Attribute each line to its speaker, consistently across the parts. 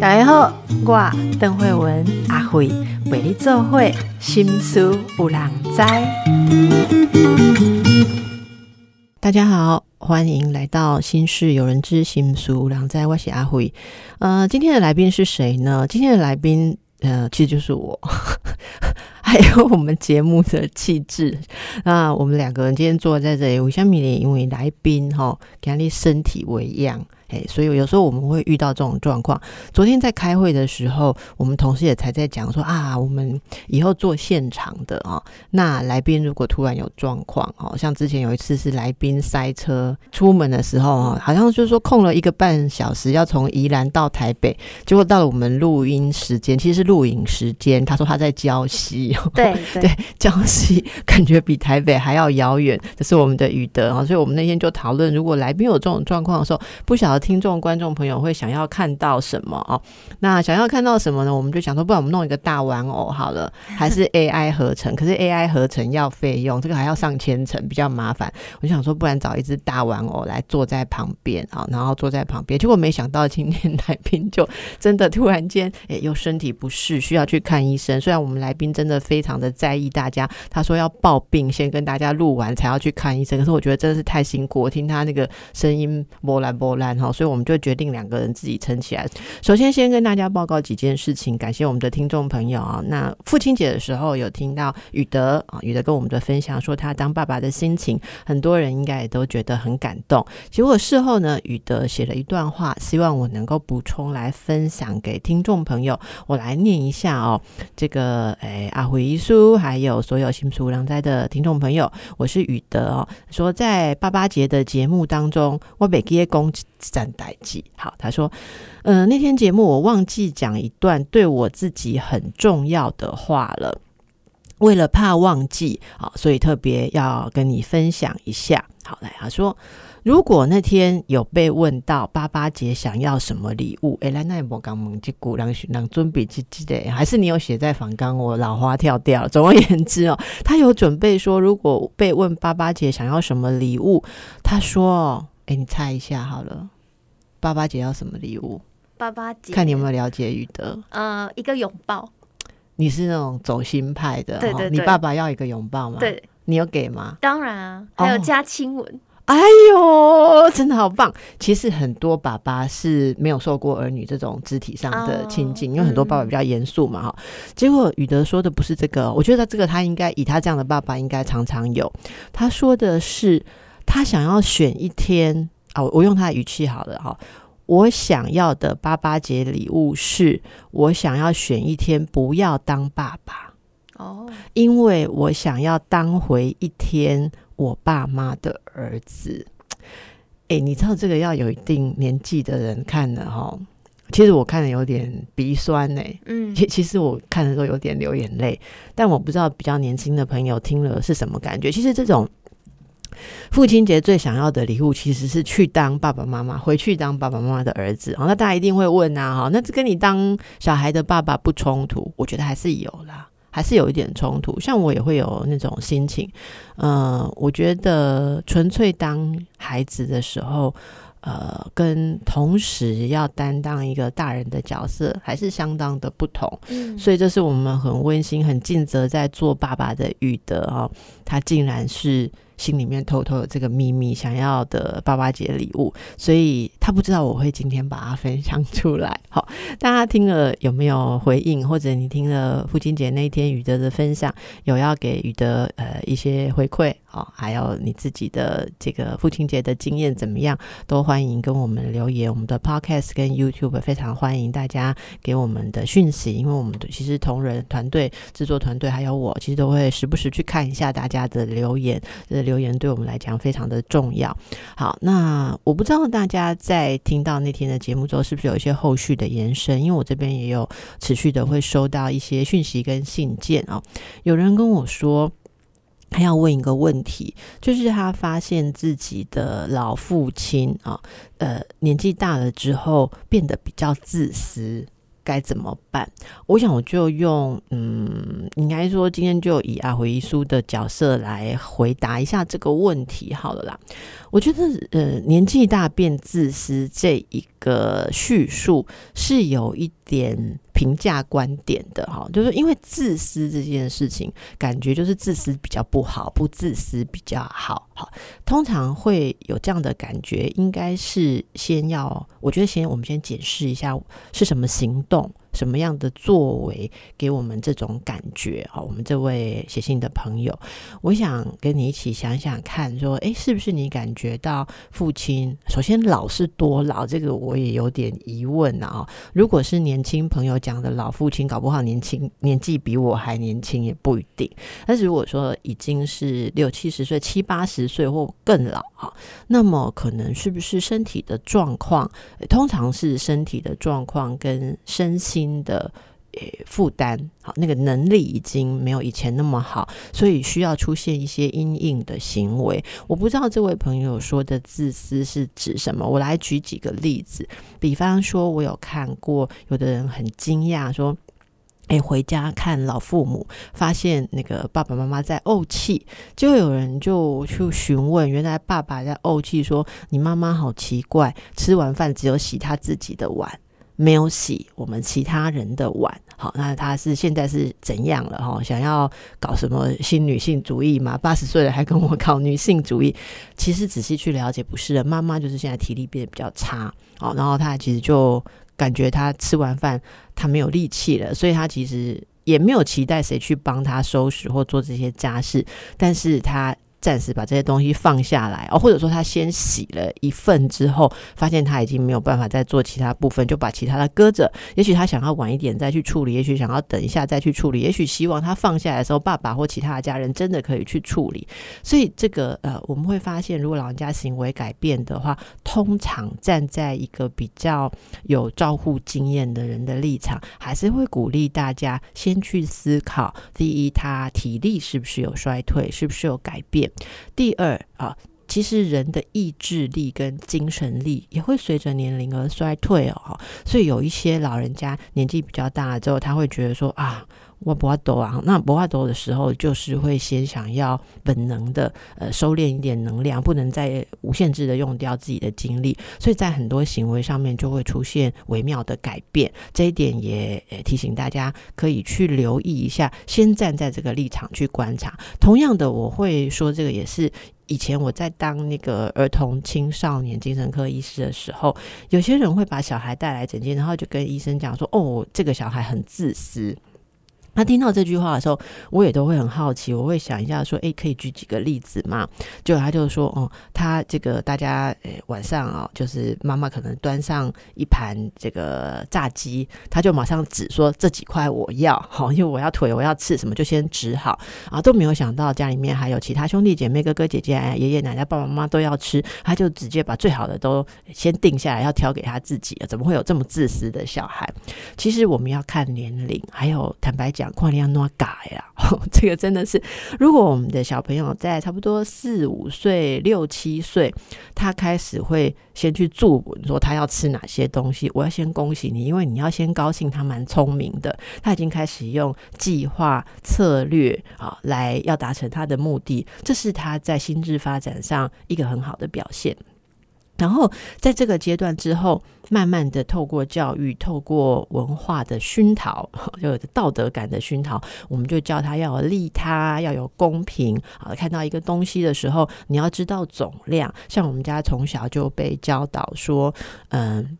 Speaker 1: 大家好，我邓慧文阿慧为你做会心思有人知。大家好，欢迎来到心事有人知，心思有人知。我是阿慧。呃，今天的来宾是谁呢？今天的来宾，呃，其实就是我。还有我们节目的气质 那我们两个人今天坐在这里，我相信你因为来宾哈，给他的身体为样。所以有时候我们会遇到这种状况。昨天在开会的时候，我们同事也才在讲说啊，我们以后做现场的啊，那来宾如果突然有状况哦，像之前有一次是来宾塞车出门的时候啊，好像就是说空了一个半小时要从宜兰到台北，结果到了我们录音时间，其实是录影时间，他说他在礁溪，
Speaker 2: 对
Speaker 1: 对，礁溪感觉比台北还要遥远。这是我们的宇德啊，所以我们那天就讨论，如果来宾有这种状况的时候，不晓得。听众、观众朋友会想要看到什么哦？那想要看到什么呢？我们就想说，不然我们弄一个大玩偶好了，还是 AI 合成？可是 AI 合成要费用，这个还要上千层，比较麻烦。我就想说，不然找一只大玩偶来坐在旁边啊，然后坐在旁边。结果没想到今天来宾就真的突然间，哎，又身体不适，需要去看医生。虽然我们来宾真的非常的在意大家，他说要抱病，先跟大家录完才要去看医生。可是我觉得真的是太辛苦，我听他那个声音波澜波澜哈。所以我们就决定两个人自己撑起来。首先，先跟大家报告几件事情，感谢我们的听众朋友啊。那父亲节的时候有听到宇德啊，宇德跟我们的分享说他当爸爸的心情，很多人应该也都觉得很感动。结果事后呢，宇德写了一段话，希望我能够补充来分享给听众朋友。我来念一下哦。这个诶，阿回忆书，还有所有新书良哉的听众朋友，我是宇德哦。说在爸爸节的节目当中，我每给公。站代记好，他说，呃，那天节目我忘记讲一段对我自己很重要的话了，为了怕忘记好，所以特别要跟你分享一下。好，来，他说，如果那天有被问到八八节想要什么礼物，哎，来那波刚蒙吉古让让尊比记记得，还是你有写在反纲，我老花跳掉。总而言之哦，他有准备说，如果被问八八节想要什么礼物，他说，哎，你猜一下好了。爸爸节要什么礼物？
Speaker 2: 爸爸节
Speaker 1: 看你有没有了解宇德？
Speaker 2: 呃，一个拥抱。
Speaker 1: 你是那种走心派的，
Speaker 2: 对对
Speaker 1: 对。你爸爸要一个拥抱吗？
Speaker 2: 对。
Speaker 1: 你有给吗？
Speaker 2: 当然啊，还有加亲吻。
Speaker 1: 哎呦，真的好棒！其实很多爸爸是没有受过儿女这种肢体上的亲近，因为很多爸爸比较严肃嘛，哈。结果宇德说的不是这个，我觉得这个他应该以他这样的爸爸应该常常有。他说的是，他想要选一天。啊，我用他的语气好了哈。我想要的八八节礼物是我想要选一天不要当爸爸哦，因为我想要当回一天我爸妈的儿子。哎，你知道这个要有一定年纪的人看的哈，其实我看的有点鼻酸呢。嗯，其其实我看的时候有点流眼泪，但我不知道比较年轻的朋友听了是什么感觉。其实这种。父亲节最想要的礼物其实是去当爸爸妈妈，回去当爸爸妈妈的儿子。好，那大家一定会问啊，哈，那这跟你当小孩的爸爸不冲突？我觉得还是有啦，还是有一点冲突。像我也会有那种心情，嗯，我觉得纯粹当孩子的时候。呃，跟同时要担当一个大人的角色，还是相当的不同。嗯，所以这是我们很温馨、很尽责在做爸爸的宇德哦，他竟然是。心里面偷偷有这个秘密，想要的爸爸节礼物，所以他不知道我会今天把它分享出来。好，大家听了有没有回应？或者你听了父亲节那一天宇德的分享，有要给宇德呃一些回馈？好，还有你自己的这个父亲节的经验怎么样？都欢迎跟我们留言。我们的 Podcast 跟 YouTube 非常欢迎大家给我们的讯息，因为我们其实同仁团队、制作团队还有我，其实都会时不时去看一下大家的留言。留言对我们来讲非常的重要。好，那我不知道大家在听到那天的节目之后，是不是有一些后续的延伸？因为我这边也有持续的会收到一些讯息跟信件啊。有人跟我说，他要问一个问题，就是他发现自己的老父亲啊，呃，年纪大了之后变得比较自私。该怎么办？我想我就用嗯，应该说今天就以阿回忆书的角色来回答一下这个问题好了啦。我觉得呃，年纪大变自私这一个叙述是有一点评价观点的哈，就是因为自私这件事情，感觉就是自私比较不好，不自私比较好。好，通常会有这样的感觉，应该是先要，我觉得先我们先解释一下是什么行动。什么样的作为给我们这种感觉？好，我们这位写信的朋友，我想跟你一起想想看，说，诶，是不是你感觉到父亲首先老是多老？这个我也有点疑问啊。如果是年轻朋友讲的老父亲，搞不好年轻年纪比我还年轻也不一定。但是如果说已经是六七十岁、七八十岁或更老啊，那么可能是不是身体的状况？通常是身体的状况跟身心。的诶负担好，那个能力已经没有以前那么好，所以需要出现一些阴影的行为。我不知道这位朋友说的自私是指什么，我来举几个例子。比方说，我有看过有的人很惊讶说：“诶，回家看老父母，发现那个爸爸妈妈在怄气。”就有人就去询问，原来爸爸在怄气，说：“你妈妈好奇怪，吃完饭只有洗他自己的碗。”没有洗我们其他人的碗，好，那他是现在是怎样了哈？想要搞什么新女性主义嘛？八十岁了还跟我搞女性主义？其实仔细去了解，不是的，妈妈就是现在体力变得比较差，哦，然后她其实就感觉她吃完饭她没有力气了，所以她其实也没有期待谁去帮她收拾或做这些家事，但是她。暂时把这些东西放下来哦，或者说他先洗了一份之后，发现他已经没有办法再做其他部分，就把其他的搁着。也许他想要晚一点再去处理，也许想要等一下再去处理，也许希望他放下来的时候，爸爸或其他的家人真的可以去处理。所以这个呃，我们会发现，如果老人家行为改变的话，通常站在一个比较有照护经验的人的立场，还是会鼓励大家先去思考：第一，他体力是不是有衰退，是不是有改变？第二啊，其实人的意志力跟精神力也会随着年龄而衰退哦，所以有一些老人家年纪比较大了之后，他会觉得说啊。我不怕抖啊，那不怕抖的时候，就是会先想要本能的呃收敛一点能量，不能再无限制的用掉自己的精力，所以在很多行为上面就会出现微妙的改变。这一点也提醒大家可以去留意一下，先站在这个立场去观察。同样的，我会说这个也是以前我在当那个儿童青少年精神科医师的时候，有些人会把小孩带来诊间，然后就跟医生讲说：“哦，这个小孩很自私。”他听到这句话的时候，我也都会很好奇，我会想一下说，哎，可以举几个例子吗？就他就说，哦，他这个大家，呃，晚上啊，就是妈妈可能端上一盘这个炸鸡，他就马上指说这几块我要，好，因为我要腿，我要吃什么，就先指好啊，都没有想到家里面还有其他兄弟姐妹、哥哥姐姐、爷爷奶奶、爸爸妈妈都要吃，他就直接把最好的都先定下来，要挑给他自己，怎么会有这么自私的小孩？其实我们要看年龄，还有坦白讲。况你要弄改呀，这个真的是，如果我们的小朋友在差不多四五岁、六七岁，他开始会先去注说他要吃哪些东西，我要先恭喜你，因为你要先高兴，他蛮聪明的，他已经开始用计划策略啊来要达成他的目的，这是他在心智发展上一个很好的表现。然后在这个阶段之后，慢慢的透过教育、透过文化的熏陶，有道德感的熏陶，我们就教他要有利他，要有公平啊。看到一个东西的时候，你要知道总量。像我们家从小就被教导说，嗯，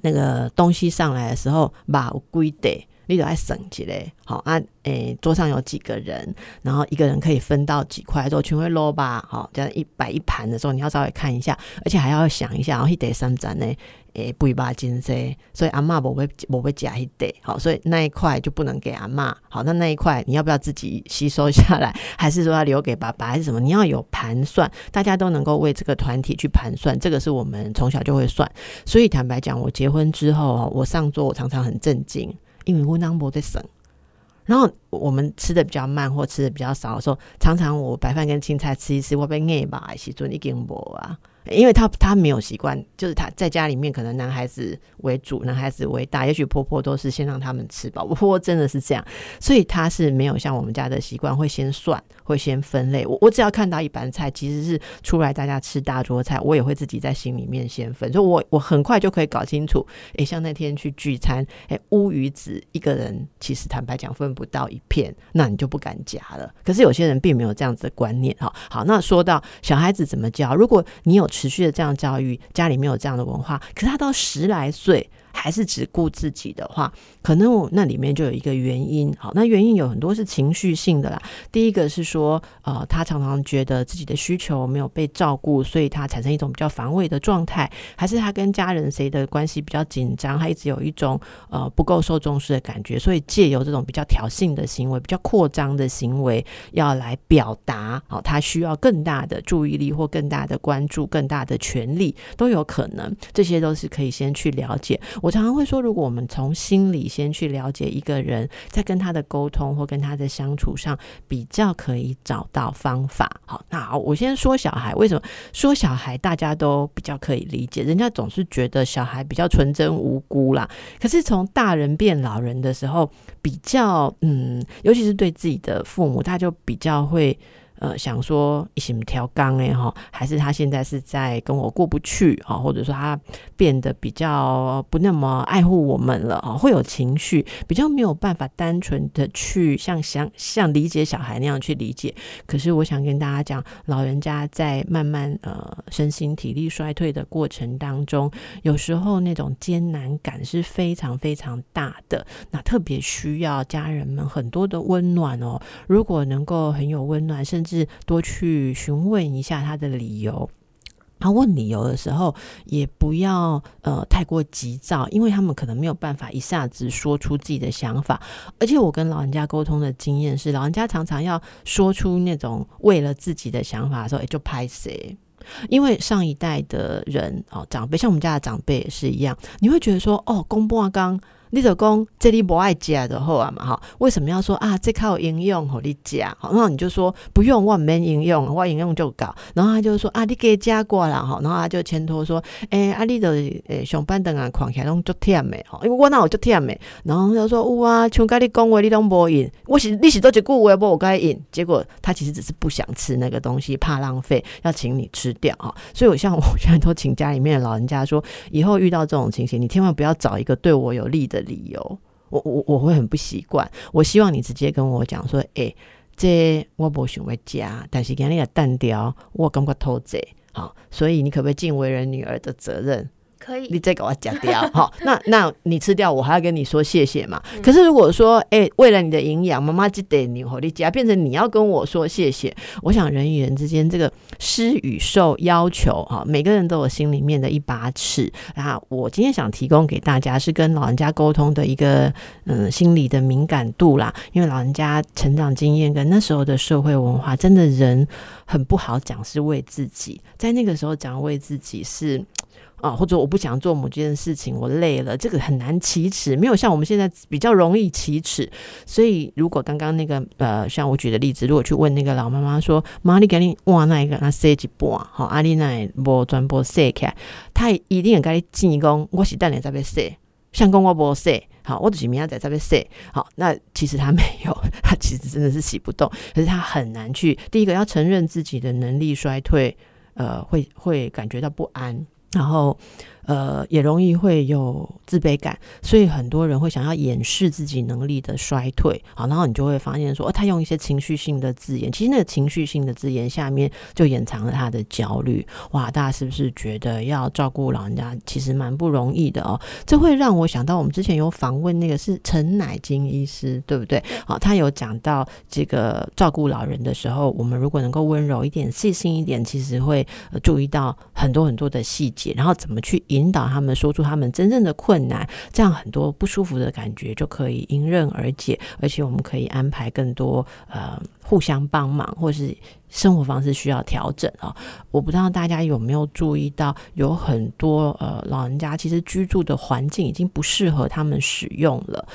Speaker 1: 那个东西上来的时候，把归得。你都爱省起来，好啊，诶，桌上有几个人，然后一个人可以分到几块，之后全会捞吧，好，这样一摆一盘的时候，你要稍微看一下，而且还要想一下，然后一得三盏呢，诶，不一把金色，所以阿妈不会不会夹一得，好，所以那一块就不能给阿妈，好，那那一块你要不要自己吸收下来，还是说要留给爸爸，还是什么？你要有盘算，大家都能够为这个团体去盘算，这个是我们从小就会算，所以坦白讲，我结婚之后，我上桌我常常很震惊。因为我那无在省，然后我们吃的比较慢或吃的比较少的时候，常常我白饭跟青菜吃一吃，我被饿吧，时阵已经无啊。因为他他没有习惯，就是他在家里面可能男孩子为主，男孩子为大，也许婆婆都是先让他们吃饱。婆婆真的是这样，所以他是没有像我们家的习惯，会先算，会先分类。我我只要看到一盘菜，其实是出来大家吃大桌菜，我也会自己在心里面先分，所以我我很快就可以搞清楚。诶，像那天去聚餐，诶，乌鱼子一个人其实坦白讲分不到一片，那你就不敢夹了。可是有些人并没有这样子的观念哈。好，那说到小孩子怎么教，如果你有。持续的这样教育，家里没有这样的文化，可是他到十来岁。还是只顾自己的话，可能我那里面就有一个原因。好，那原因有很多是情绪性的啦。第一个是说，呃，他常常觉得自己的需求没有被照顾，所以他产生一种比较防卫的状态。还是他跟家人谁的关系比较紧张，他一直有一种呃不够受重视的感觉，所以借由这种比较挑衅的行为、比较扩张的行为，要来表达，好，他需要更大的注意力或更大的关注、更大的权利都有可能。这些都是可以先去了解。我常常会说，如果我们从心里先去了解一个人，在跟他的沟通或跟他的相处上，比较可以找到方法。好，那，我先说小孩，为什么说小孩大家都比较可以理解？人家总是觉得小孩比较纯真无辜啦。可是从大人变老人的时候，比较嗯，尤其是对自己的父母，他就比较会。呃，想说一什么条杠哎哈，还是他现在是在跟我过不去啊，或者说他变得比较不那么爱护我们了啊，会有情绪，比较没有办法单纯的去像想像理解小孩那样去理解。可是我想跟大家讲，老人家在慢慢呃身心体力衰退的过程当中，有时候那种艰难感是非常非常大的，那特别需要家人们很多的温暖哦。如果能够很有温暖，甚至是多去询问一下他的理由。他问理由的时候，也不要呃太过急躁，因为他们可能没有办法一下子说出自己的想法。而且我跟老人家沟通的经验是，老人家常常要说出那种为了自己的想法的时候，也就拍谁。因为上一代的人哦，长辈像我们家的长辈也是一样，你会觉得说哦，公布啊刚。你就讲这里不爱加的后啊嘛哈，为什么要说啊？这靠应用和你加，然后你就说不用，我没应用，我应用就搞。然后他就说啊，你给加过了哈，然后他就牵拖说，哎，啊，你的诶上班等啊，看起来拢足忝的哈，因为我那有足忝的。然后他说哇，像跟你讲话你拢无应，我是你是都一句话无该应。结果他其实只是不想吃那个东西，怕浪费，要请你吃掉哈。所以我像我现在都请家里面的老人家说，以后遇到这种情形，你千万不要找一个对我有利的。理由，我我我会很不习惯。我希望你直接跟我讲说，哎，这我不想要加，但是今日个单调，我感觉偷贼好，所以你可不可以尽为人女儿的责任？
Speaker 2: 可以，
Speaker 1: 你再给我讲掉 好，那那你吃掉，我还要跟你说谢谢嘛？可是如果说，哎，为了你的营养，妈妈就得你和你加，变成你要跟我说谢谢，我想人与人之间这个施与受要求哈，每个人都有心里面的一把尺那。我今天想提供给大家是跟老人家沟通的一个嗯心理的敏感度啦，因为老人家成长经验跟那时候的社会文化，真的人很不好讲是为自己，在那个时候讲为自己是。啊，或者我不想做某件事情，我累了，这个很难启齿，没有像我们现在比较容易启齿。所以，如果刚刚那个呃，像我举的例子，如果去问那个老妈妈说：“妈，你赶紧哇那一个那塞几波好，阿丽奈无转播塞开，他一定该进攻。我是带你在被塞，相公我不塞，好，我只是明仔在这边塞，好，那其实他没有，他其实真的是洗不动，可是他很难去第一个要承认自己的能力衰退，呃，会会感觉到不安。然后，呃，也容易会有自卑感，所以很多人会想要掩饰自己能力的衰退。好，然后你就会发现说，哦，他用一些情绪性的字眼，其实那个情绪性的字眼下面就隐藏了他的焦虑。哇，大家是不是觉得要照顾老人家其实蛮不容易的哦？这会让我想到，我们之前有访问那个是陈乃金医师，对不对？好，他有讲到这个照顾老人的时候，我们如果能够温柔一点、细心一点，其实会注意到很多很多的细节。然后怎么去引引导他们说出他们真正的困难，这样很多不舒服的感觉就可以迎刃而解，而且我们可以安排更多呃互相帮忙，或是生活方式需要调整啊。我不知道大家有没有注意到，有很多呃老人家其实居住的环境已经不适合他们使用了。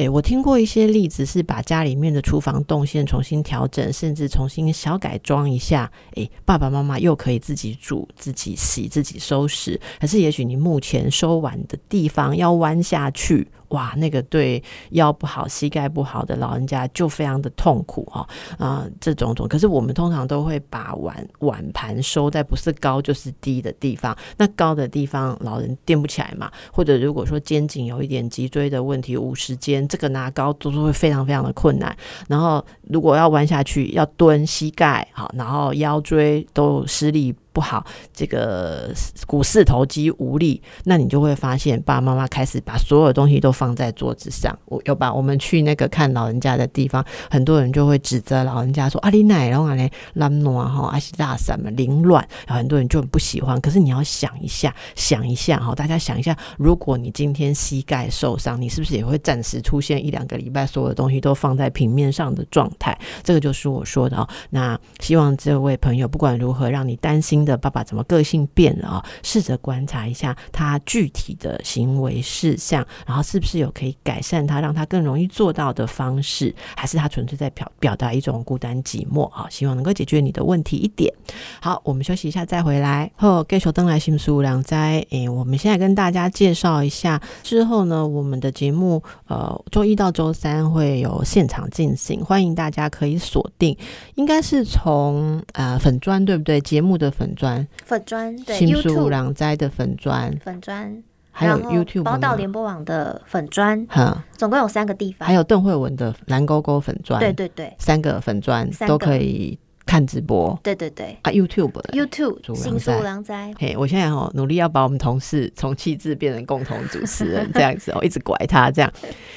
Speaker 1: 诶，我听过一些例子是把家里面的厨房动线重新调整，甚至重新小改装一下，诶，爸爸妈妈又可以自己煮、自己洗、自己收拾。可是也许你目前收碗的地方要弯下去。哇，那个对腰不好、膝盖不好的老人家就非常的痛苦哈啊，这种种。可是我们通常都会把碗碗盘收在不是高就是低的地方。那高的地方老人垫不起来嘛，或者如果说肩颈有一点脊椎的问题，五十肩这个拿高都是会非常非常的困难。然后如果要弯下去，要蹲膝盖好，然后腰椎都施力。不好，这个股四头肌无力，那你就会发现爸爸妈妈开始把所有东西都放在桌子上。我有把我们去那个看老人家的地方，很多人就会指责老人家说：“啊，你奶然后呢，乱乱哈，还是大什么凌乱。”很多人就很不喜欢。可是你要想一下，想一下哈，大家想一下，如果你今天膝盖受伤，你是不是也会暂时出现一两个礼拜，所有的东西都放在平面上的状态？这个就是我说的哦。那希望这位朋友不管如何，让你担心。的爸爸怎么个性变了啊？试着观察一下他具体的行为事项，然后是不是有可以改善他，让他更容易做到的方式，还是他纯粹在表表达一种孤单寂寞啊？希望能够解决你的问题一点。好，我们休息一下再回来。后盖手登来新书两灾，诶，我们现在跟大家介绍一下之后呢，我们的节目呃，周一到周三会有现场进行，欢迎大家可以锁定，应该是从呃粉砖对不对？节目的粉。砖。
Speaker 2: 粉砖对
Speaker 1: 新书两斋的粉砖。
Speaker 2: 粉砖，
Speaker 1: 还有 YouTube
Speaker 2: 宝岛联播网的粉砖，哈，总共有三个地方，
Speaker 1: 还有邓慧文的蓝勾勾粉砖，
Speaker 2: 对对对，
Speaker 1: 三个粉砖都可以看直播，
Speaker 2: 对对对。
Speaker 1: 啊 YouTube
Speaker 2: YouTube 新书两斋，
Speaker 1: 嘿，我现在哦努力要把我们同事从气质变成共同主持人这样子哦，一直拐他这样，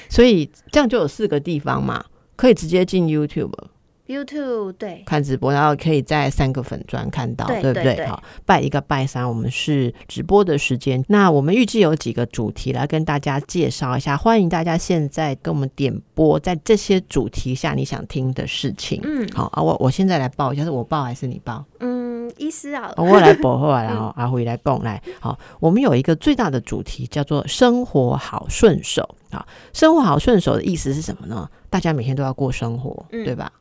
Speaker 1: 所以这样就有四个地方嘛，可以直接进 YouTube。
Speaker 2: YouTube 对
Speaker 1: 看直播，然后可以在三个粉砖看到，对不对？好，拜一个拜三，我们是直播的时间。那我们预计有几个主题来跟大家介绍一下，欢迎大家现在跟我们点播，在这些主题下你想听的事情。嗯，好啊，我我现在来报一下，是我报还是你报？
Speaker 2: 嗯，医师啊，
Speaker 1: 我来报后来，然后阿辉来供来。好，我们有一个最大的主题叫做“生活好顺手”。好，生活好顺手的意思是什么呢？大家每天都要过生活，对吧？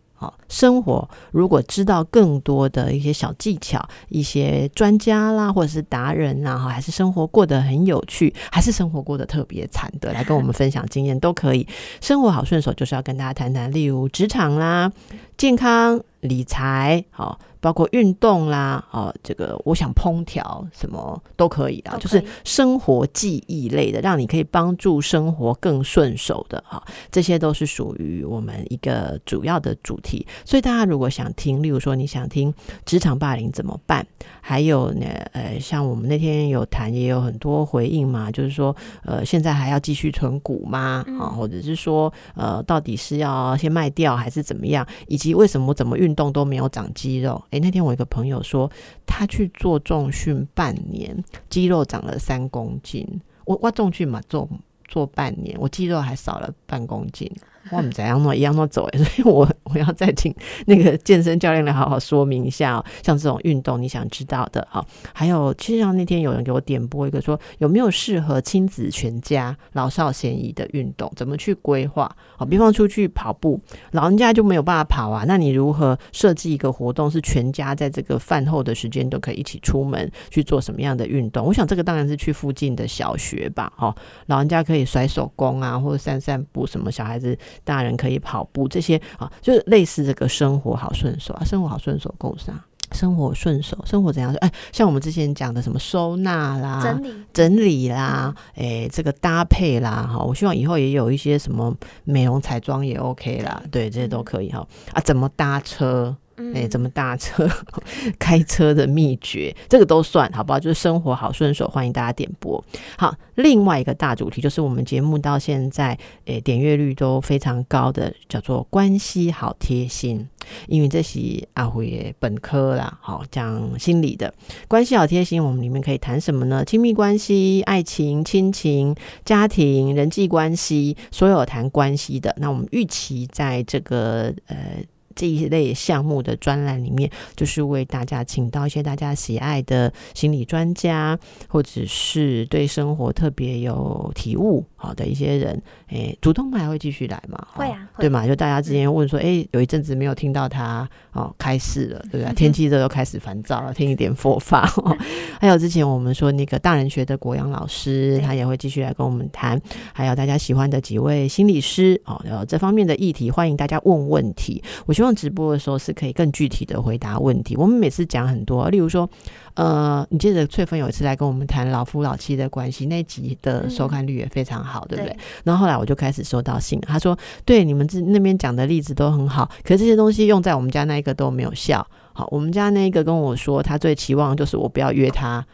Speaker 1: 生活如果知道更多的一些小技巧，一些专家啦，或者是达人呐，还是生活过得很有趣，还是生活过得特别惨的，来跟我们分享经验都可以。生活好顺手，就是要跟大家谈谈，例如职场啦、健康、理财，好。包括运动啦，哦，这个我想烹调什么都可以啊，就是生活记忆类的，让你可以帮助生活更顺手的啊，这些都是属于我们一个主要的主题。所以大家如果想听，例如说你想听职场霸凌怎么办，还有呢，呃，像我们那天有谈，也有很多回应嘛，就是说，呃，现在还要继续存股吗？啊，或者是说，呃，到底是要先卖掉还是怎么样？以及为什么我怎么运动都没有长肌肉？诶，那天我一个朋友说，他去做重训半年，肌肉长了三公斤。我我重训嘛，做做半年，我肌肉还少了半公斤。我们怎样弄一样弄走诶，所以我我要再请那个健身教练来好好说明一下哦。像这种运动，你想知道的啊？还有，其实像那天有人给我点播一个说，有没有适合亲子全家老少咸宜的运动？怎么去规划？好，比方出去跑步，老人家就没有办法跑啊。那你如何设计一个活动，是全家在这个饭后的时间都可以一起出门去做什么样的运动？我想这个当然是去附近的小学吧。哈，老人家可以甩手工啊，或者散散步，什么小孩子。大人可以跑步，这些啊，就是类似这个生活好顺手啊，生活好顺手够啥？生活顺手，生活怎样？哎，像我们之前讲的什么收纳啦、
Speaker 2: 整理、
Speaker 1: 整理啦，哎，这个搭配啦，哈，我希望以后也有一些什么美容彩妆也 OK 啦，对，这些都可以哈。啊，怎么搭车？哎，怎么搭车？开车的秘诀，这个都算好不好？就是生活好顺手，欢迎大家点播。好，另外一个大主题就是我们节目到现在，诶，点阅率都非常高的，叫做关系好贴心。因为这是阿辉本科啦，好讲心理的关系好贴心。我们里面可以谈什么呢？亲密关系、爱情、亲情、家庭、人际关系，所有谈关系的。那我们预期在这个呃。这一类项目的专栏里面，就是为大家请到一些大家喜爱的心理专家，或者是对生活特别有体悟好的一些人，哎，主动还会继续来嘛？
Speaker 2: 会啊，
Speaker 1: 对嘛？就大家之前问说，哎，有一阵子没有听到他哦开示了，对不对？天气热又开始烦躁了，听一点佛法。还有之前我们说那个大人学的国阳老师，他也会继续来跟我们谈。还有大家喜欢的几位心理师哦，有这方面的议题，欢迎大家问问题。我希望直播的时候是可以更具体的回答问题。我们每次讲很多，例如说。呃，你记得翠芬有一次来跟我们谈老夫老妻的关系，那集的收看率也非常好，对不对？然后后来我就开始收到信，他说：“对你们这那边讲的例子都很好，可是这些东西用在我们家那一个都没有效。好，我们家那一个跟我说，他最期望就是我不要约他，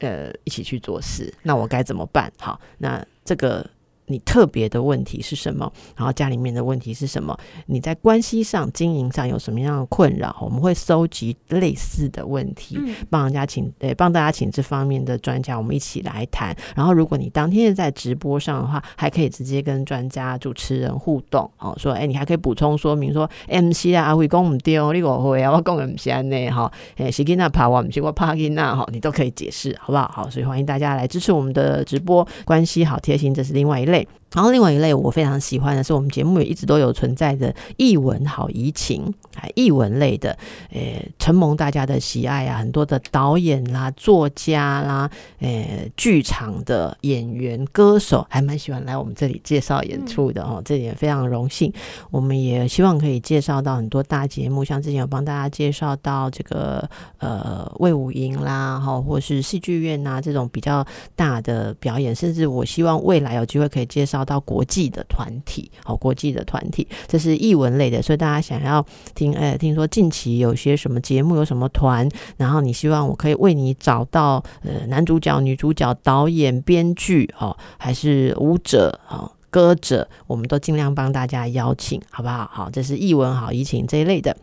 Speaker 1: 呃，一起去做事，那我该怎么办？好，那这个。”你特别的问题是什么？然后家里面的问题是什么？你在关系上、经营上有什么样的困扰？我们会搜集类似的问题，帮人家请，呃，帮大家请这方面的专家，我们一起来谈。然后，如果你当天在直播上的话，还可以直接跟专家、主持人互动，哦，说，哎，你还可以补充说明说，MC 啊，阿辉讲唔丢，你我会啊，我讲唔是安内哈，诶，是跟那怕我唔是我怕跟那哈，你都可以解释，好不好？好，所以欢迎大家来支持我们的直播，关系好贴心，这是另外一类。类。然后另外一类我非常喜欢的是，我们节目也一直都有存在的译文好移情啊，译文类的，诶，承蒙大家的喜爱啊，很多的导演啦、作家啦、诶，剧场的演员、歌手，还蛮喜欢来我们这里介绍演出的哦，这点非常荣幸。我们也希望可以介绍到很多大节目，像之前有帮大家介绍到这个呃魏武营啦，哈，或是戏剧院呐这种比较大的表演，甚至我希望未来有机会可以介绍。到国际的团体，好，国际的团体，这是译文类的，所以大家想要听，哎，听说近期有些什么节目，有什么团，然后你希望我可以为你找到，呃，男主角、女主角、导演、编剧，哦，还是舞者，哦，歌者，我们都尽量帮大家邀请，好不好？好，这是译文好疫情这一类的。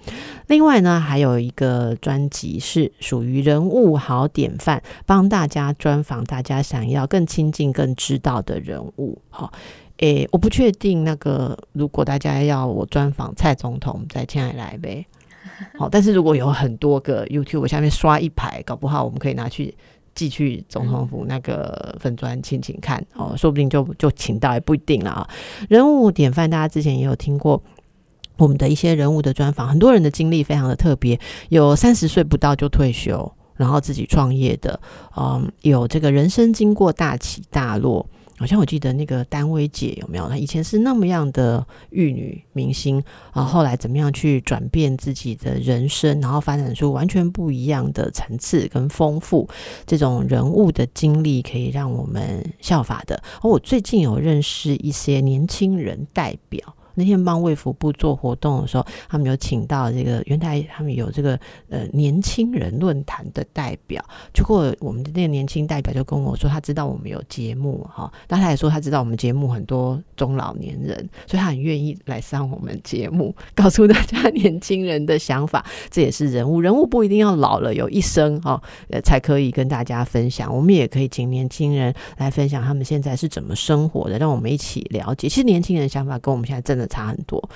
Speaker 1: 另外呢，还有一个专辑是属于人物好典范，帮大家专访大家想要更亲近、更知道的人物。好，诶，我不确定那个，如果大家要我专访蔡总统，再请来呗。好，但是如果有很多个 YouTube 下面刷一排，搞不好我们可以拿去。寄去总统府那个粉砖，请请看哦，说不定就就请到也不一定了啊。人物典范，大家之前也有听过我们的一些人物的专访，很多人的经历非常的特别，有三十岁不到就退休，然后自己创业的，嗯，有这个人生经过大起大落。好像我记得那个丹薇姐有没有？她以前是那么样的玉女明星啊，后来怎么样去转变自己的人生，然后发展出完全不一样的层次跟丰富，这种人物的经历可以让我们效法的。而我最近有认识一些年轻人代表。那天帮卫福部做活动的时候，他们有请到这个原来，他们有这个呃年轻人论坛的代表。结果我们的那个年轻代表就跟我说，他知道我们有节目哈，但他也说他知道我们节目很多中老年人，所以他很愿意来上我们节目，告诉大家年轻人的想法。这也是人物，人物不一定要老了有一生哈，呃才可以跟大家分享。我们也可以请年轻人来分享他们现在是怎么生活的，让我们一起了解。其实年轻人想法跟我们现在真的。差很多。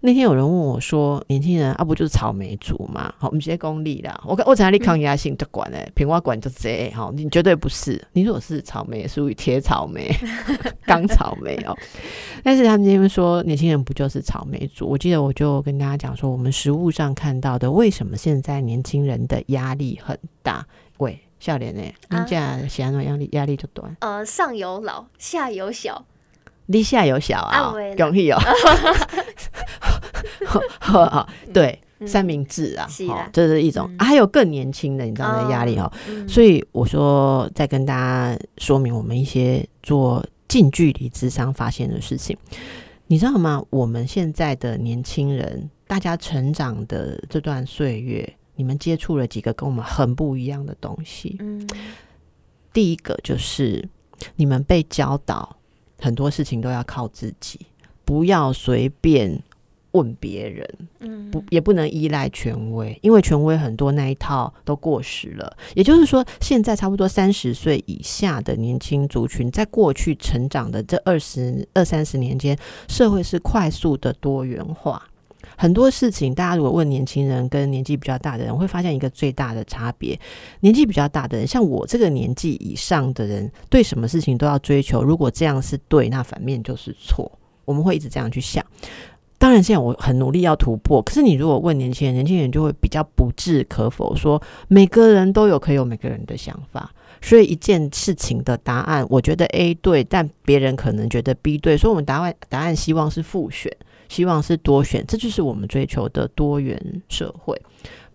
Speaker 1: 那天有人问我说：“年轻人啊，不就是草莓族嘛？”好，我们直接功利啦。我我在哪里抗压性就管嘞，平花管就这好，你绝对不是。你如果是草莓，属于铁草莓、钢草莓哦。但是他们今天说年轻人不就是草莓族？我记得我就跟大家讲说，我们食物上看到的，为什么现在年轻人的压力很大？喂，笑脸呢？你讲喜欢的压力压力就短。
Speaker 2: 呃，上有老，下有小。
Speaker 1: 你下有小啊，容易哦。对，三明治啊，这是一种。还有更年轻的，你知道那压力哦。所以我说，再跟大家说明我们一些做近距离智商发现的事情，你知道吗？我们现在的年轻人，大家成长的这段岁月，你们接触了几个跟我们很不一样的东西？嗯，第一个就是你们被教导。很多事情都要靠自己，不要随便问别人，嗯，不也不能依赖权威，因为权威很多那一套都过时了。也就是说，现在差不多三十岁以下的年轻族群，在过去成长的这二十二三十年间，社会是快速的多元化。很多事情，大家如果问年轻人跟年纪比较大的人，我会发现一个最大的差别：年纪比较大的人，像我这个年纪以上的人，对什么事情都要追求。如果这样是对，那反面就是错。我们会一直这样去想。当然，现在我很努力要突破。可是，你如果问年轻人，年轻人就会比较不置可否，说每个人都有可以有每个人的想法。所以，一件事情的答案，我觉得 A 对，但别人可能觉得 B 对。所以，我们答案答案希望是复选，希望是多选，这就是我们追求的多元社会。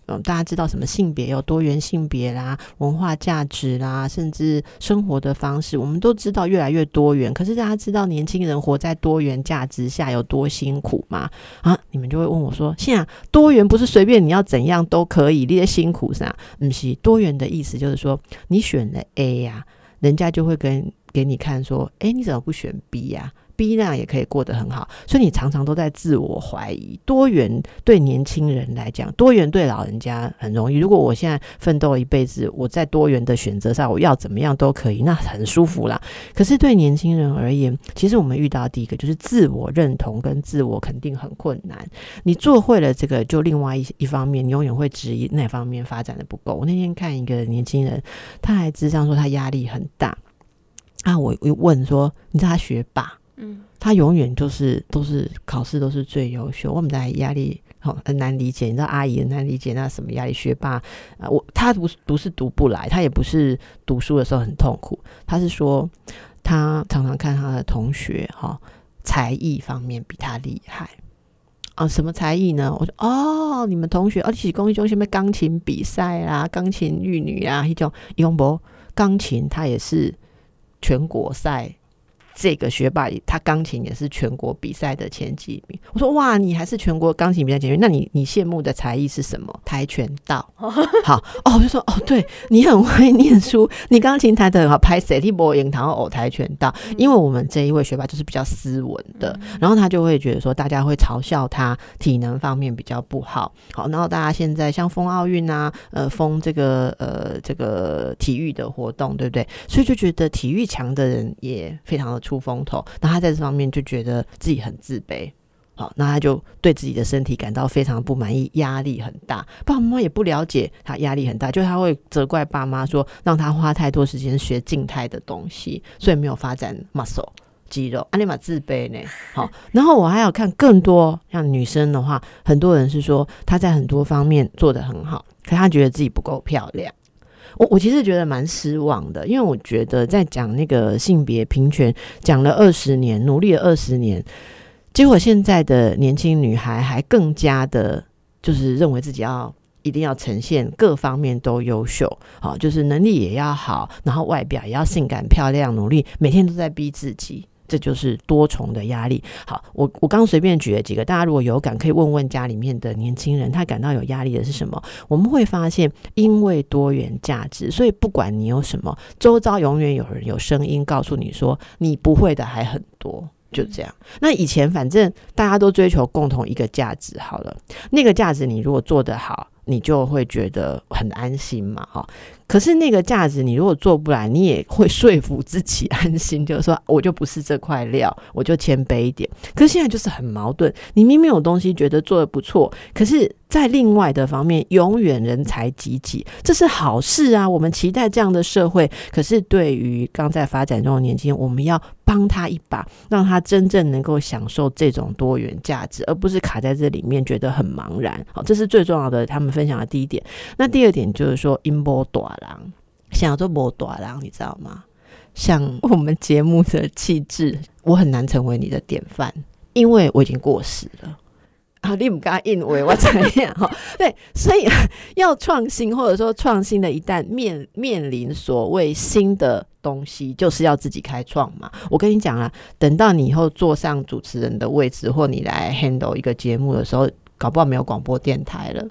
Speaker 1: 嗯，大家知道什么性别有多元性别啦，文化价值啦，甚至生活的方式，我们都知道越来越多元。可是大家知道年轻人活在多元价值下有多辛苦吗？啊，你们就会问我说：现在多元不是随便你要怎样都可以，你些辛苦啥？不是多元的意思就是说，你选了 A 呀，人家就会跟给你看说：哎，你怎么不选 B 呀？B 那也可以过得很好，所以你常常都在自我怀疑。多元对年轻人来讲，多元对老人家很容易。如果我现在奋斗一辈子，我在多元的选择上，我要怎么样都可以，那很舒服啦。可是对年轻人而言，其实我们遇到第一个就是自我认同跟自我肯定很困难。你做会了这个，就另外一一方面，你永远会质疑那方面发展的不够。我那天看一个年轻人，他还智商说他压力很大啊。我我问说，你知道他学霸？嗯，他永远就是都是考试都是最优秀，我们的压力好很难理解，你知道阿姨很难理解那什么压力？学霸啊，我他不是不是读不来，他也不是读书的时候很痛苦，他是说他常常看他的同学哈，才艺方面比他厉害啊，什么才艺呢？我说哦，你们同学而且公益中心咩钢琴比赛啦，钢琴玉女啊，一种永博钢琴，他也是全国赛。这个学霸，他钢琴也是全国比赛的前几名。我说哇，你还是全国钢琴比赛前名，那你你羡慕的才艺是什么？跆拳道。好哦，我就说哦，对你很会念书，你钢琴弹得很好，拍 City Boy 影堂偶跆拳道。因为我们这一位学霸就是比较斯文的，然后他就会觉得说，大家会嘲笑他体能方面比较不好。好，然后大家现在像封奥运啊，呃，封这个呃这个体育的活动，对不对？所以就觉得体育强的人也非常的。出风头，那他在这方面就觉得自己很自卑，好，那他就对自己的身体感到非常不满意，压力很大。爸爸妈妈也不了解他压力很大，就他会责怪爸妈说，让他花太多时间学静态的东西，所以没有发展 muscle 肌肉，阿尼玛自卑呢。好，然后我还要看更多，像女生的话，很多人是说她在很多方面做得很好，可她觉得自己不够漂亮。我我其实觉得蛮失望的，因为我觉得在讲那个性别平权讲了二十年，努力了二十年，结果现在的年轻女孩还更加的，就是认为自己要一定要呈现各方面都优秀，好，就是能力也要好，然后外表也要性感漂亮，努力每天都在逼自己。这就是多重的压力。好，我我刚随便举了几个，大家如果有感，可以问问家里面的年轻人，他感到有压力的是什么？我们会发现，因为多元价值，所以不管你有什么，周遭永远有人有声音告诉你说，你不会的还很多。就这样。那以前反正大家都追求共同一个价值，好了，那个价值你如果做得好，你就会觉得很安心嘛，哈。可是那个价值，你如果做不来，你也会说服自己安心，就是说我就不是这块料，我就谦卑一点。可是现在就是很矛盾，你明明有东西觉得做的不错，可是在另外的方面永远人才济济，这是好事啊！我们期待这样的社会。可是对于刚在发展中的年轻人，我们要帮他一把，让他真正能够享受这种多元价值，而不是卡在这里面觉得很茫然。好，这是最重要的。他们分享的第一点。那第二点就是说，音波短。狼，想要做波多狼，你知道吗？像我们节目的气质，我很难成为你的典范，因为我已经过时了。啊，你唔敢应为我怎样哈？对，所以要创新，或者说创新的，一旦面面临所谓新的东西，就是要自己开创嘛。我跟你讲啊，等到你以后坐上主持人的位置，或你来 handle 一个节目的时候，搞不好没有广播电台了。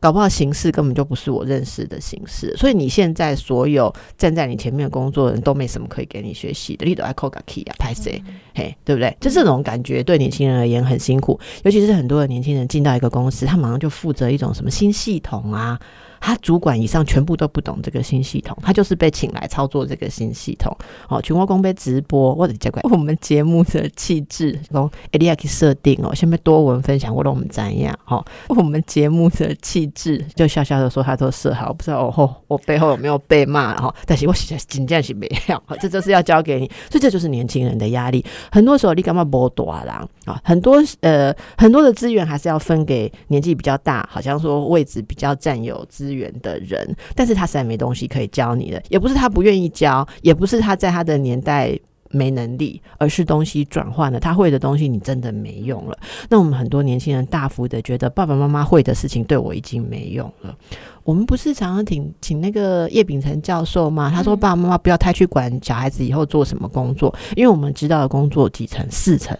Speaker 1: 搞不好形式根本就不是我认识的形式，所以你现在所有站在你前面的工作人都没什么可以给你学习的。你都爱扣个 key 啊，拍谁？嘿，对不对？就这种感觉，对年轻人而言很辛苦，尤其是很多的年轻人进到一个公司，他马上就负责一种什么新系统啊。他主管以上全部都不懂这个新系统，他就是被请来操作这个新系统。哦，全国公杯直播或者结果我们节目的气质，从 A D I 设定哦，下面多文分享，或者我们怎样？哦，我们节目的气质，就笑笑的说他都设好，不知道哦我背后有没有被骂哈？但是我紧张是没有，这就是要交给你，所以这就是年轻人的压力。很多时候你干嘛不多啦？啊，很多呃很多的资源还是要分给年纪比较大，好像说位置比较占有资资源的人，但是他实在没东西可以教你的，也不是他不愿意教，也不是他在他的年代没能力，而是东西转换了，他会的东西你真的没用了。那我们很多年轻人大幅的觉得爸爸妈妈会的事情对我已经没用了。我们不是常常请请那个叶秉成教授吗？他说爸爸妈妈不要太去管小孩子以后做什么工作，因为我们知道的工作几成四成。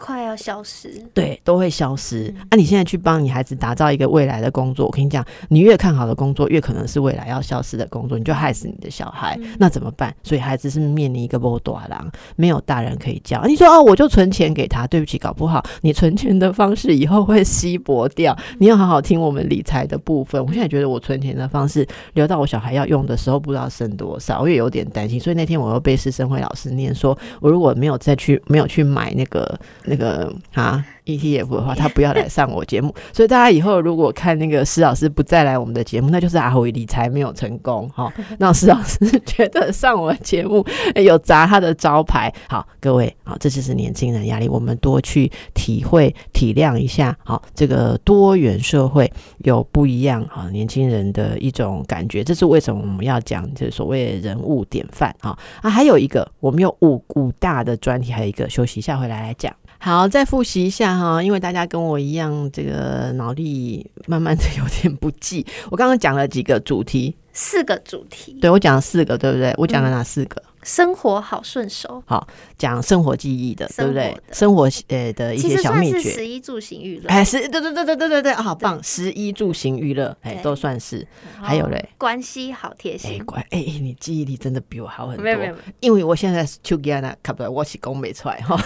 Speaker 2: 快要消失，
Speaker 1: 对，都会消失。啊，你现在去帮你孩子打造一个未来的工作，我跟你讲，你越看好的工作，越可能是未来要消失的工作，你就害死你的小孩。那怎么办？所以孩子是面临一个波多郎，没有大人可以教。你说哦，我就存钱给他，对不起，搞不好你存钱的方式以后会稀薄掉。你要好好听我们理财的部分。我现在觉得我存钱的方式留到我小孩要用的时候，不知道剩多少，我也有点担心。所以那天我又被师生会老师念说，我如果没有再去没有去买那个。那个啊。ETF 的话，他不要来上我节目，所以大家以后如果看那个施老师不再来我们的节目，那就是阿伟理财没有成功哈。让施老师觉得上我节目有砸他的招牌。好，各位，好，这就是年轻人压力，我们多去体会体谅一下。好，这个多元社会有不一样啊，年轻人的一种感觉，这是为什么我们要讲这所谓人物典范啊啊，还有一个，我们有五五大的专题，还有一个休息一下回来来讲。好，再复习一下哈，因为大家跟我一样，这个脑力慢慢的 有点不济。我刚刚讲了几个主题，
Speaker 2: 四个主题，
Speaker 1: 对我讲了四个，对不对？我讲了哪四个？
Speaker 2: 生活好顺手，
Speaker 1: 好讲生活记忆的，对不对？生活呃的一些小秘诀，
Speaker 2: 食衣住行娱乐，
Speaker 1: 哎，是，对对对对对对对，好棒！食衣住行娱乐，哎，都算是。还有嘞，
Speaker 2: 关系好贴心，
Speaker 1: 哎，关，哎，你记忆力真的比我好很多，
Speaker 2: 没有没有，
Speaker 1: 因为我现在就给那卡不我是讲没出来哈。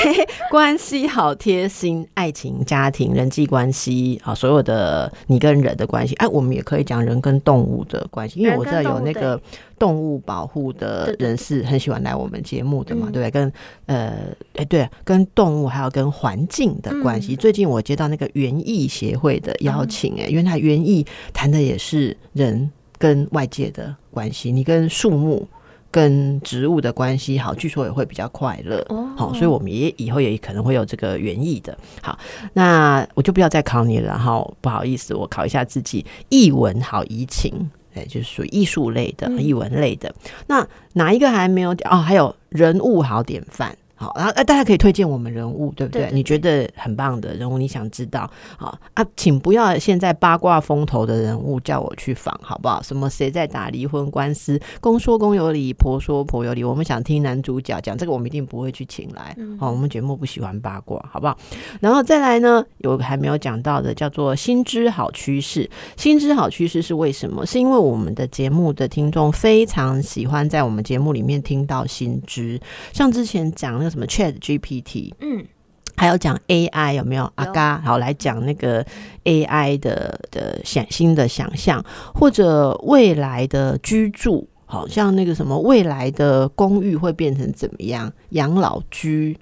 Speaker 1: 关系好贴心，爱情、家庭、人际关系啊，所有的你跟人的关系，哎，我们也可以讲人跟动物的关系，因为我知道有那个。动物保护的人士很喜欢来我们节目的嘛，对不对？跟呃，哎，对，跟动物还有跟环境的关系。最近我接到那个园艺协会的邀请，哎，因为他园艺谈的也是人跟外界的关系，你跟树木、跟植物的关系，好，据说也会比较快乐。好，所以我们也以后也可能会有这个园艺的。好，那我就不要再考你了，哈，不好意思，我考一下自己，译文好移情。哎，就是属于艺术类的、艺文类的。那哪一个还没有哦？还有人物好典范。好，然后呃，大家可以推荐我们人物，对不对？你觉得很棒的人物，你想知道？好啊，请不要现在八卦风头的人物叫我去访，好不好？什么谁在打离婚官司？公说公有理，婆说婆有理。我们想听男主角讲这个，我们一定不会去请来。好，我们节目不喜欢八卦，好不好？然后再来呢，有还没有讲到的，叫做新知好趋势。新知好趋势是为什么？是因为我们的节目的听众非常喜欢在我们节目里面听到新知，像之前讲那个。什么 Chat GPT，嗯，还有讲 AI 有没有阿嘎？好，来讲那个 AI 的的想新的想象，或者未来的居住，好像那个什么未来的公寓会变成怎么样？养老居，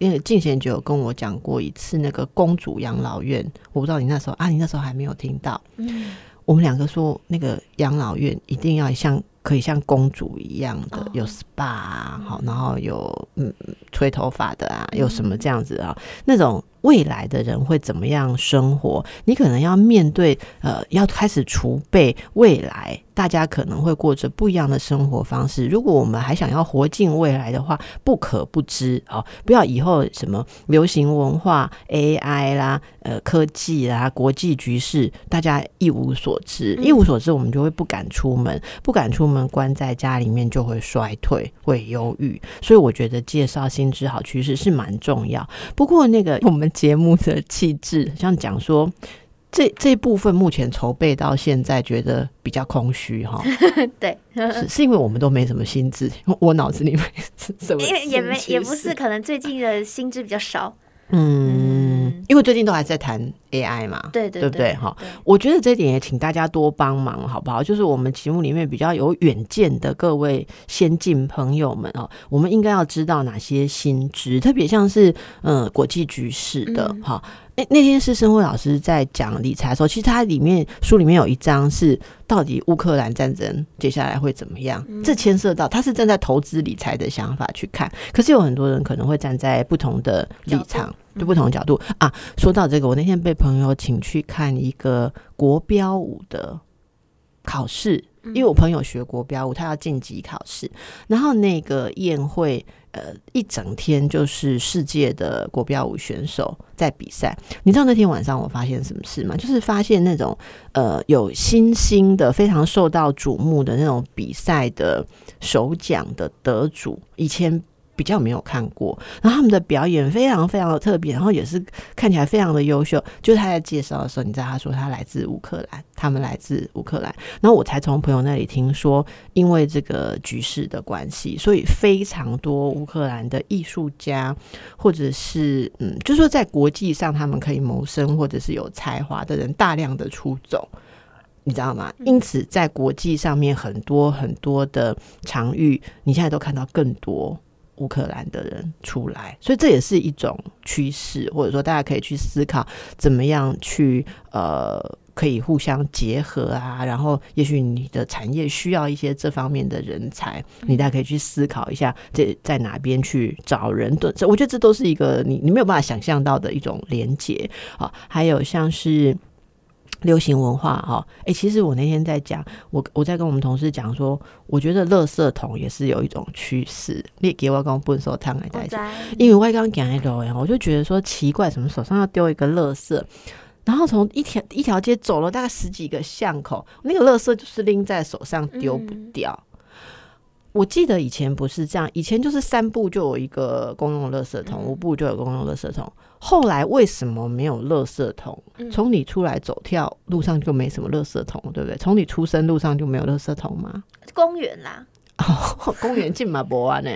Speaker 1: 因为静贤就有跟我讲过一次那个公主养老院，我不知道你那时候啊，你那时候还没有听到。嗯，我们两个说那个养老院一定要像。可以像公主一样的有 SPA 啊好，然后有嗯吹头发的啊，有什么这样子啊？那种未来的人会怎么样生活？你可能要面对呃，要开始储备未来。大家可能会过着不一样的生活方式。如果我们还想要活进未来的话，不可不知啊！不要以后什么流行文化、AI 啦、呃科技啦、国际局势，大家一无所知。一无所知，我们就会不敢出门，不敢出门，关在家里面就会衰退，会忧郁。所以我觉得介绍新知好趋势是蛮重要。不过那个我们节目的气质，像讲说。这这部分目前筹备到现在，觉得比较空虚哈。
Speaker 2: 对，
Speaker 1: 是是因为我们都没什么心智，我脑子里面什么？
Speaker 2: 因为也没也不是，可能最近的心智比较少。
Speaker 1: 嗯。嗯，因为最近都还在谈 AI 嘛，
Speaker 2: 对对
Speaker 1: 不对？哈，我觉得这点也请大家多帮忙，好不好？就是我们节目里面比较有远见的各位先进朋友们哦，我们应该要知道哪些新知，特别像是嗯国际局势的哈。那那天是生辉老师在讲理财的时候，其实他里面书里面有一章是到底乌克兰战争接下来会怎么样？这牵涉到他是站在投资理财的想法去看，可是有很多人可能会站在不同的立场，就不同角度啊。说到这个，我那天被朋友请去看一个国标舞的考试，因为我朋友学国标舞，他要晋级考试，然后那个宴会。呃，一整天就是世界的国标舞选手在比赛。你知道那天晚上我发现什么事吗？就是发现那种呃有新兴的、非常受到瞩目的那种比赛的首奖的得主，以前。比较没有看过，然后他们的表演非常非常的特别，然后也是看起来非常的优秀。就是他在介绍的时候，你知道他说他来自乌克兰，他们来自乌克兰，然后我才从朋友那里听说，因为这个局势的关系，所以非常多乌克兰的艺术家，或者是嗯，就说在国际上他们可以谋生或者是有才华的人大量的出走，你知道吗？因此在国际上面很多很多的场域，你现在都看到更多。乌克兰的人出来，所以这也是一种趋势，或者说大家可以去思考怎么样去呃可以互相结合啊。然后，也许你的产业需要一些这方面的人才，你大家可以去思考一下，这在哪边去找人的。这我觉得这都是一个你你没有办法想象到的一种连接啊。还有像是。流行文化哈，哎，其实我那天在讲，我我在跟我们同事讲说，我觉得垃圾桶也是有一种趋势。你给我刚不收汤来
Speaker 2: 讲，
Speaker 1: 因为我刚讲那个，我就觉得说奇怪，什么手上要丢一个垃圾，然后从一条一条街走了大概十几个巷口，那个垃圾就是拎在手上丢不掉。我记得以前不是这样，以前就是三步就有一个公用垃圾桶，五步就有公用垃圾桶。后来为什么没有垃圾桶？从你出来走跳路上就没什么垃圾桶，对不对？从你出生路上就没有垃圾桶吗？
Speaker 2: 公园啦，哦
Speaker 1: 公园进马博湾呢，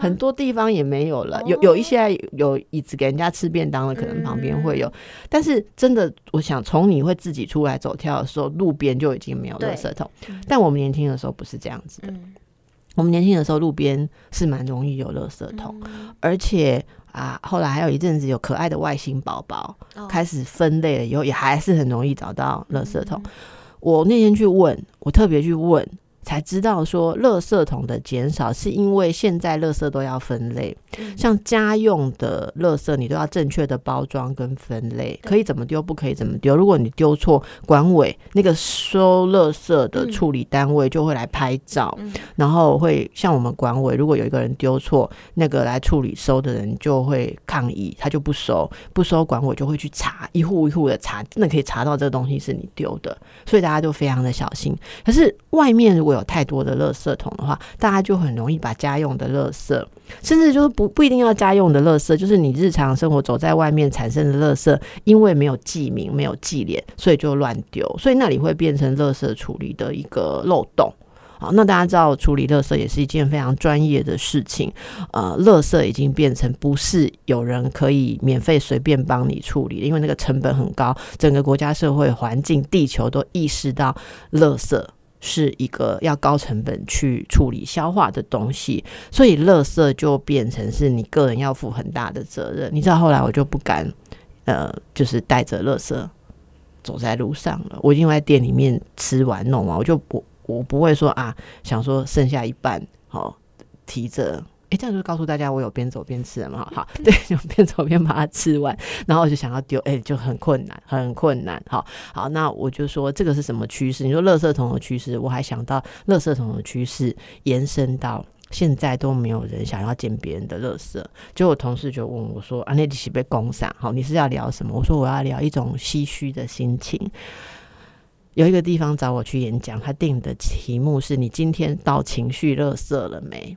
Speaker 1: 很多地方也没有了。有有一些有椅子给人家吃便当的，可能旁边会有。但是真的，我想从你会自己出来走跳的时候，路边就已经没有垃圾桶。但我们年轻的时候不是这样子的。我们年轻的时候，路边是蛮容易有垃圾桶，而且啊，后来还有一阵子有可爱的外星宝宝开始分类了以后，也还是很容易找到垃圾桶。我那天去问，我特别去问。才知道说，垃圾桶的减少是因为现在垃圾都要分类，像家用的垃圾，你都要正确的包装跟分类，可以怎么丢，不可以怎么丢。如果你丢错，管委那个收垃圾的处理单位就会来拍照，然后会像我们管委，如果有一个人丢错，那个来处理收的人就会抗议，他就不收，不收管委就会去查，一户一户的查，真的可以查到这个东西是你丢的，所以大家就非常的小心。可是外面如果有太多的垃圾桶的话，大家就很容易把家用的垃圾，甚至就是不不一定要家用的垃圾，就是你日常生活走在外面产生的垃圾，因为没有记名、没有记脸，所以就乱丢，所以那里会变成垃圾处理的一个漏洞。好，那大家知道处理垃圾也是一件非常专业的事情，呃，垃圾已经变成不是有人可以免费随便帮你处理，因为那个成本很高，整个国家、社会、环境、地球都意识到垃圾。是一个要高成本去处理消化的东西，所以乐色就变成是你个人要负很大的责任。你知道后来我就不敢，呃，就是带着乐色走在路上了。我已经在店里面吃完弄完，我就不我不会说啊，想说剩下一半好提着。哎，这样就告诉大家，我有边走边吃了嘛？好，对，就边走边把它吃完，然后我就想要丢，哎，就很困难，很困难。好，好，那我就说这个是什么趋势？你说垃圾桶的趋势，我还想到垃圾桶的趋势延伸到现在都没有人想要捡别人的垃圾。就我同事就问我说：“啊，那你是被攻上？好，你是要聊什么？”我说：“我要聊一种唏嘘的心情。”有一个地方找我去演讲，他定的题目是你今天到情绪垃圾了没？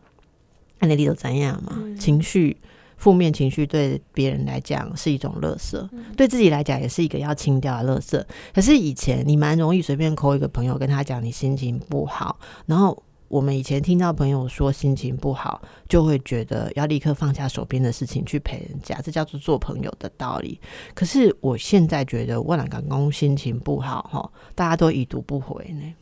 Speaker 1: 案例都怎样嘛？情绪负面情绪对别人来讲是一种垃圾，对自己来讲也是一个要清掉的垃圾。可是以前你蛮容易随便扣一个朋友，跟他讲你心情不好，然后我们以前听到朋友说心情不好，就会觉得要立刻放下手边的事情去陪人家，这叫做做朋友的道理。可是我现在觉得，万兰港公心情不好哈，大家都已读不回呢。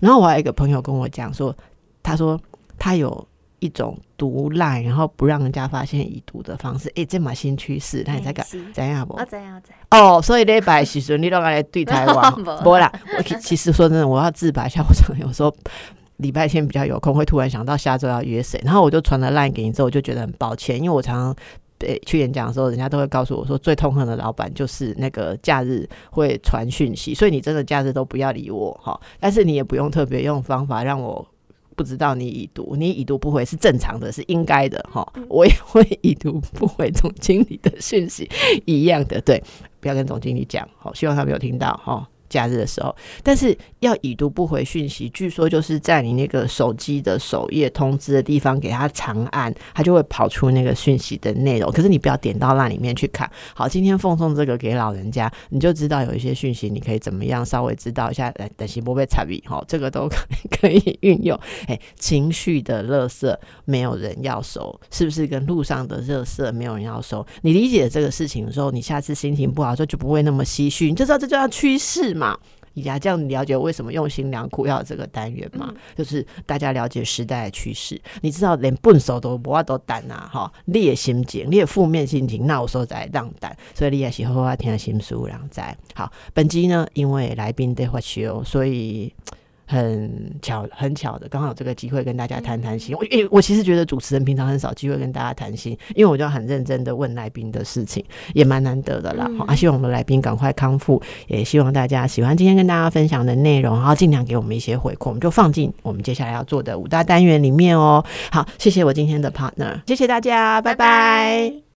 Speaker 1: 然后我还有一个朋友跟我讲说，他说他有一种毒赖，然后不让人家发现已读的方式。哎，这嘛新趋势，那你在干怎样不？
Speaker 2: 怎样怎样？
Speaker 1: 哦，所以礼拜时阵你都来对台湾，不啦。我其实说真的，我要自白一下，我常有时候。礼拜天比较有空，会突然想到下周要约谁，然后我就传了 line 给你之后，我就觉得很抱歉，因为我常常被去演讲的时候，人家都会告诉我说，最痛恨的老板就是那个假日会传讯息，所以你真的假日都不要理我哈，但是你也不用特别用方法让我不知道你已读，你已读不回是正常的，是应该的哈，我也 会已读不回总经理的讯息一样的，对，不要跟总经理讲，好，希望他没有听到哈。假日的时候，但是要已读不回讯息，据说就是在你那个手机的首页通知的地方给他长按，他就会跑出那个讯息的内容。可是你不要点到那里面去看。好，今天奉送这个给老人家，你就知道有一些讯息，你可以怎么样稍微知道一下。来，等下不被插笔，哈，这个都 可以运用。哎，情绪的垃圾没有人要收，是不是跟路上的热色没有人要收？你理解这个事情的时候，你下次心情不好的时候就不会那么唏嘘，你就知道这叫趋势。嘛，以下这样了解为什么用心良苦要这个单元嘛？就是大家了解时代的趋势。你知道连笨手都不要都胆啊，哈，劣心情，劣负面心情，那我说在让胆，所以你也喜欢要听心书，让在好。本集呢，因为来宾得发休，所以。很巧，很巧的，刚好有这个机会跟大家谈谈心。我，诶，我其实觉得主持人平常很少机会跟大家谈心，因为我就很认真的问来宾的事情，也蛮难得的啦。啊，希望我们来宾赶快康复，也希望大家喜欢今天跟大家分享的内容，然后尽量给我们一些回馈，我们就放进我们接下来要做的五大单元里面哦。好，谢谢我今天的 partner，谢谢大家，拜拜。